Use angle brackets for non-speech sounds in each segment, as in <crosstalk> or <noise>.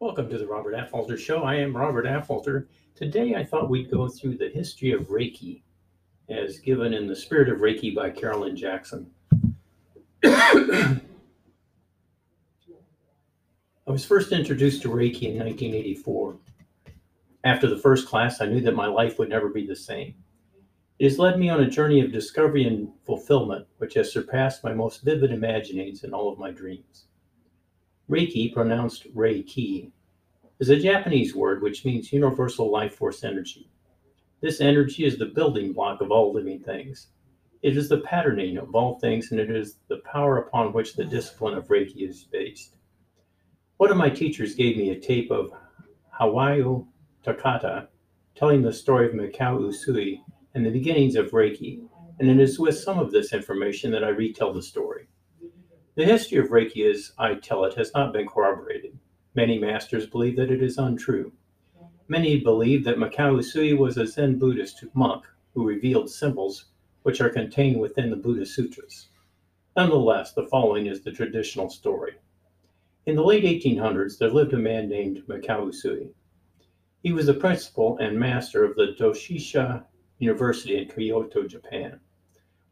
Welcome to the Robert Affolter Show. I am Robert Affolter. Today I thought we'd go through the history of Reiki as given in The Spirit of Reiki by Carolyn Jackson. <coughs> I was first introduced to Reiki in 1984. After the first class, I knew that my life would never be the same. It has led me on a journey of discovery and fulfillment, which has surpassed my most vivid imaginings and all of my dreams. Reiki, pronounced Reiki, is a Japanese word which means universal life force energy. This energy is the building block of all living things. It is the patterning of all things, and it is the power upon which the discipline of Reiki is based. One of my teachers gave me a tape of Hawayo Takata telling the story of Mikao Usui and the beginnings of Reiki, and it is with some of this information that I retell the story. The history of Reiki, as I tell it, has not been corroborated. Many masters believe that it is untrue. Many believe that Mikao Usui was a Zen Buddhist monk who revealed symbols which are contained within the Buddha Sutras. Nonetheless, the following is the traditional story. In the late 1800s, there lived a man named Mikao Usui. He was the principal and master of the Doshisha University in Kyoto, Japan.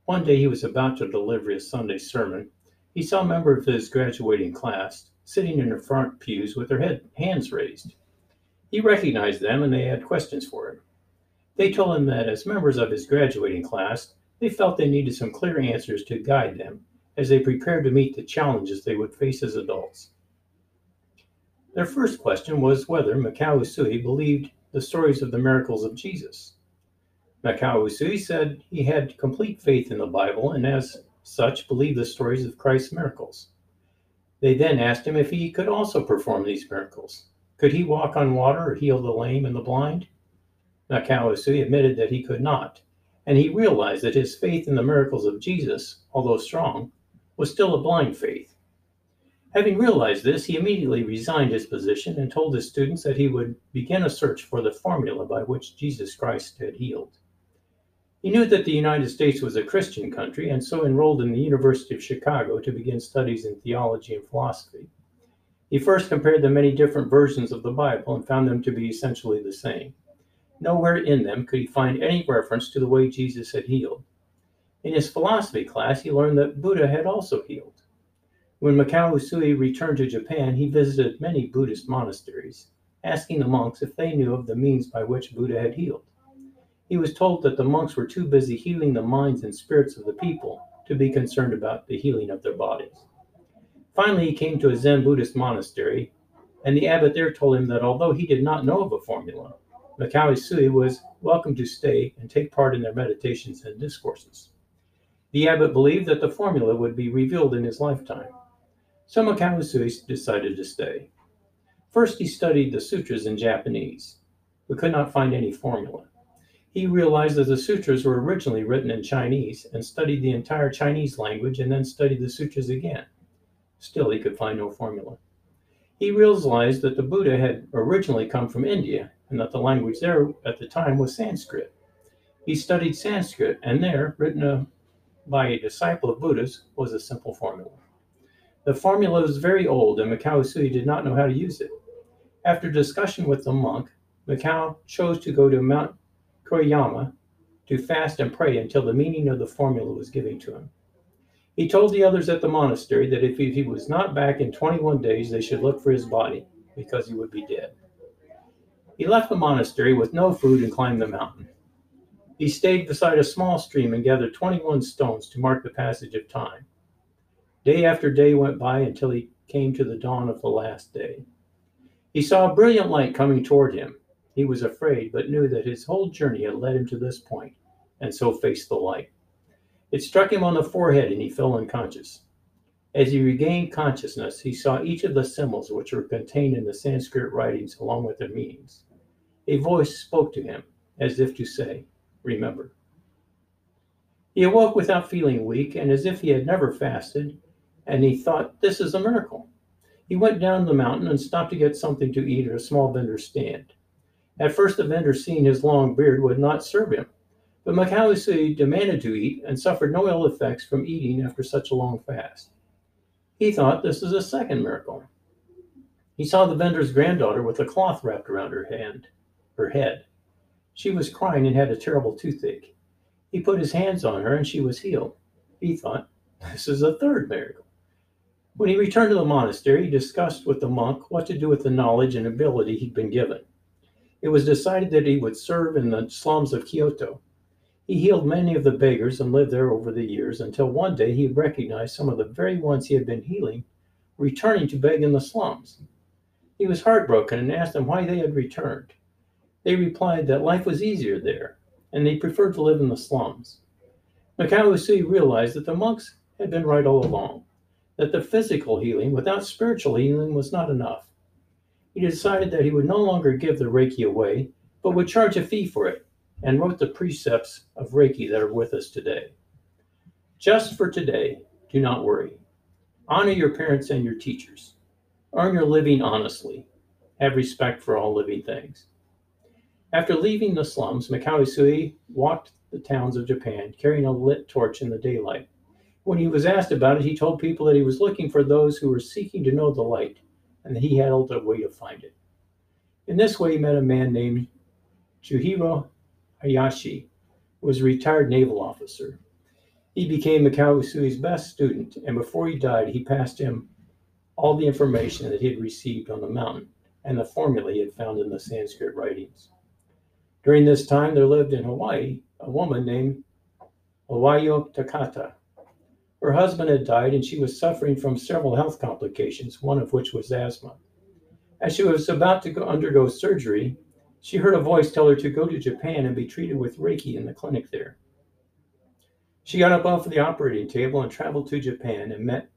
One day he was about to deliver his Sunday sermon. He saw a member of his graduating class sitting in the front pews with their head, hands raised. He recognized them and they had questions for him. They told him that as members of his graduating class, they felt they needed some clear answers to guide them as they prepared to meet the challenges they would face as adults. Their first question was whether Mikao Usui believed the stories of the miracles of Jesus. Mikao Usui said he had complete faith in the Bible and, as such, believed the stories of Christ's miracles. They then asked him if he could also perform these miracles. Could he walk on water or heal the lame and the blind? Mikao Usui admitted that he could not, and he realized that his faith in the miracles of Jesus, although strong, was still a blind faith. Having realized this, he immediately resigned his position and told his students that he would begin a search for the formula by which Jesus Christ had healed. He knew that the United States was a Christian country and so enrolled in the University of Chicago to begin studies in theology and philosophy. He first compared the many different versions of the Bible and found them to be essentially the same. Nowhere in them could he find any reference to the way Jesus had healed. In his philosophy class, he learned that Buddha had also healed. When Mikao Usui returned to Japan, he visited many Buddhist monasteries, asking the monks if they knew of the means by which Buddha had healed. He was told that the monks were too busy healing the minds and spirits of the people to be concerned about the healing of their bodies. Finally, he came to a Zen Buddhist monastery, and the abbot there told him that although he did not know of a formula, Mikao Usui was welcome to stay and take part in their meditations and discourses. The abbot believed that the formula would be revealed in his lifetime. So Mikao Usui decided to stay. First, he studied the sutras in Japanese, but could not find any formula. He realized that the sutras were originally written in Chinese and studied the entire Chinese language and then studied the sutras again. Still, he could find no formula. He realized that the Buddha had originally come from India and that the language there at the time was Sanskrit. He studied Sanskrit, and there, written uh, by a disciple of Buddha's, was a simple formula. The formula was very old, and Mikao Usui did not know how to use it. After discussion with the monk, Mikao chose to go to Mount Koyama to fast and pray until the meaning of the formula was given to him. He told the others at the monastery that if he was not back in 21 days, they should look for his body because he would be dead. He left the monastery with no food and climbed the mountain. He stayed beside a small stream and gathered 21 stones to mark the passage of time. Day after day went by until he came to the dawn of the last day. He saw a brilliant light coming toward him. He was afraid, but knew that his whole journey had led him to this point, and so faced the light. It struck him on the forehead, and he fell unconscious. As he regained consciousness, he saw each of the symbols which were contained in the Sanskrit writings along with their meanings. A voice spoke to him, as if to say, Remember. He awoke without feeling weak and as if he had never fasted, and he thought, This is a miracle. He went down the mountain and stopped to get something to eat at a small vendor's stand. At first, the vendor, seeing his long beard, would not serve him. But Mikao demanded to eat and suffered no ill effects from eating after such a long fast. He thought this was a second miracle. He saw the vendor's granddaughter with a cloth wrapped around her hand, her head. She was crying and had a terrible toothache. He put his hands on her and she was healed. He thought, this is a third miracle. When he returned to the monastery, he discussed with the monk what to do with the knowledge and ability he'd been given. It was decided that he would serve in the slums of Kyoto. He healed many of the beggars and lived there over the years until one day he recognized some of the very ones he had been healing returning to beg in the slums. He was heartbroken and asked them why they had returned. They replied that life was easier there and they preferred to live in the slums. Mikao Usui realized that the monks had been right all along, that the physical healing without spiritual healing was not enough he decided that he would no longer give the Reiki away, but would charge a fee for it, and wrote the precepts of Reiki that are with us today. Just for today, do not worry. Honor your parents and your teachers. Earn your living honestly. Have respect for all living things. After leaving the slums, Mikao Usui walked the towns of Japan carrying a lit torch in the daylight. When he was asked about it, he told people that he was looking for those who were seeking to know the light and he had a way to find it. In this way, he met a man named Chujiro Hayashi, who was a retired naval officer. He became Mikao Usui's best student, and before he died, he passed him all the information that he had received on the mountain and the formula he had found in the Sanskrit writings. During this time, there lived in Hawaii a woman named Hawayo Takata, her husband had died and she was suffering from several health complications, one of which was asthma. As she was about to go undergo surgery, she heard a voice tell her to go to Japan and be treated with Reiki in the clinic there. She got up off the operating table and traveled to Japan and met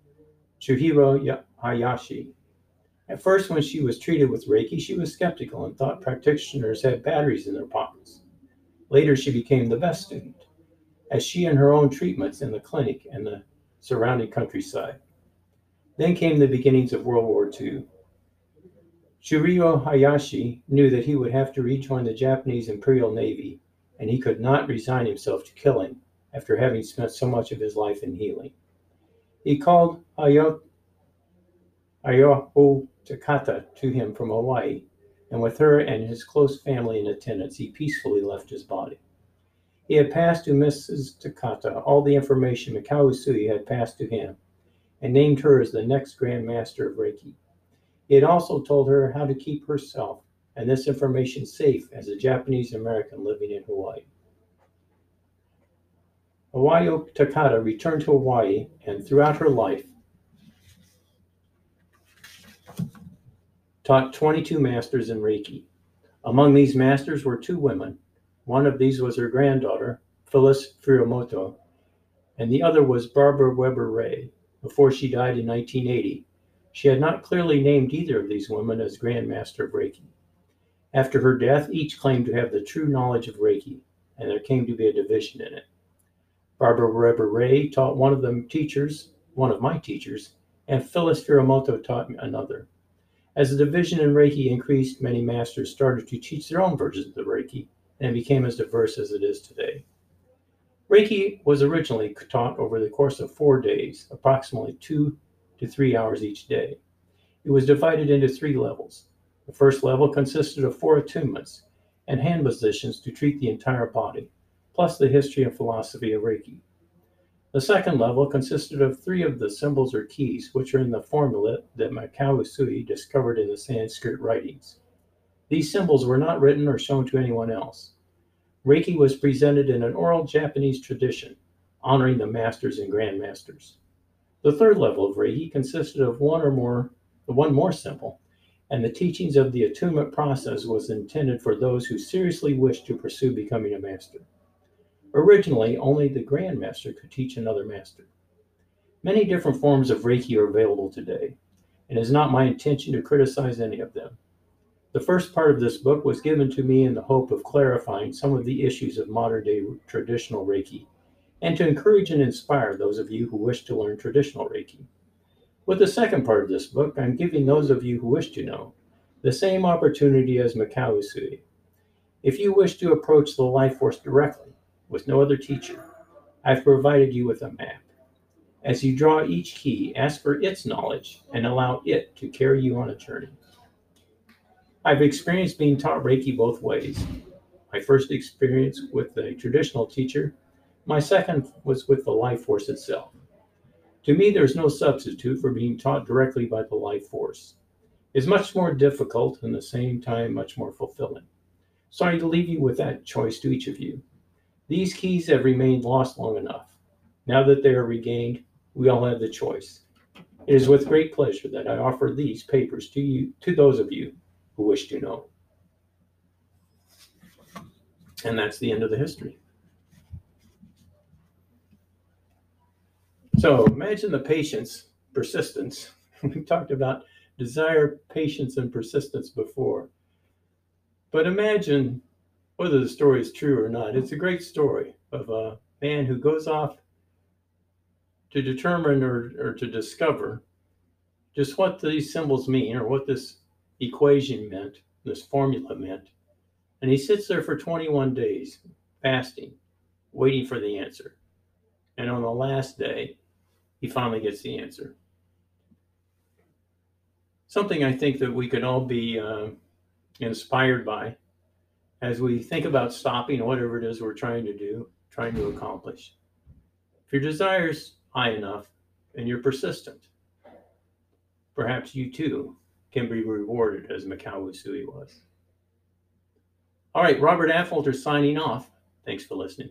Chujiro Hayashi. At first, when she was treated with Reiki, she was skeptical and thought practitioners had batteries in their pockets. Later, she became the best student, as she and her own treatments in the clinic and the surrounding countryside. Then came the beginnings of World War II. Chujiro Hayashi knew that he would have to rejoin the Japanese Imperial Navy, and he could not resign himself to killing after having spent so much of his life in healing. He called Ayo, Ayo Takata to him from Hawaii, and with her and his close family in attendance, he peacefully left his body. He had passed to Mrs. Takata all the information Mikao Usui had passed to him and named her as the next Grand Master of Reiki. He had also told her how to keep herself and this information safe as a Japanese American living in Hawaii. Hawayo Takata returned to Hawaii and throughout her life taught 22 masters in Reiki. Among these masters were two women, one of these was her granddaughter, Phyllis Furumoto, and the other was Barbara Weber Ray. Before she died in 1980, she had not clearly named either of these women as Grand Master of Reiki. After her death, each claimed to have the true knowledge of Reiki, and there came to be a division in it. Barbara Weber Ray taught one of the teachers, one of my teachers, and Phyllis Furumoto taught another. As the division in Reiki increased, many masters started to teach their own versions of the Reiki, and became as diverse as it is today. Reiki was originally taught over the course of four days, approximately two to three hours each day. It was divided into three levels. The first level consisted of four attunements and hand positions to treat the entire body, plus the history and philosophy of Reiki. The second level consisted of three of the symbols or keys, which are in the formula that Mikao Usui discovered in the Sanskrit writings. These symbols were not written or shown to anyone else. Reiki was presented in an oral Japanese tradition, honoring the masters and grandmasters. The third level of Reiki consisted of one or more, one more symbol, and the teachings of the attunement process was intended for those who seriously wished to pursue becoming a master. Originally, only the grandmaster could teach another master. Many different forms of Reiki are available today, and it is not my intention to criticize any of them. The first part of this book was given to me in the hope of clarifying some of the issues of modern day traditional Reiki and to encourage and inspire those of you who wish to learn traditional Reiki. With the second part of this book, I'm giving those of you who wish to know the same opportunity as Mikao Usui. If you wish to approach the life force directly, with no other teacher, I've provided you with a map. As you draw each key, ask for its knowledge and allow it to carry you on a journey. I've experienced being taught Reiki both ways. My first experience with a traditional teacher, my second was with the life force itself. To me, there's no substitute for being taught directly by the life force. It's much more difficult and at the same time much more fulfilling. Sorry to leave you with that choice to each of you. These keys have remained lost long enough. Now that they are regained, we all have the choice. It is with great pleasure that I offer these papers to you, to those of you who wish to know. And that's the end of the history. So imagine the patience, persistence. <laughs> We talked about desire, patience, and persistence before. But imagine whether the story is true or not. It's a great story of a man who goes off to determine or, or to discover just what these symbols mean or what this equation meant, this formula meant. And he sits there for 21 days, fasting, waiting for the answer. And on the last day, he finally gets the answer. Something I think that we could all be uh, inspired by as we think about stopping whatever it is we're trying to do, trying to accomplish. If your desire's high enough and you're persistent, perhaps you too can be rewarded as Mikao Usui was. All right, Robert Affolter signing off. Thanks for listening.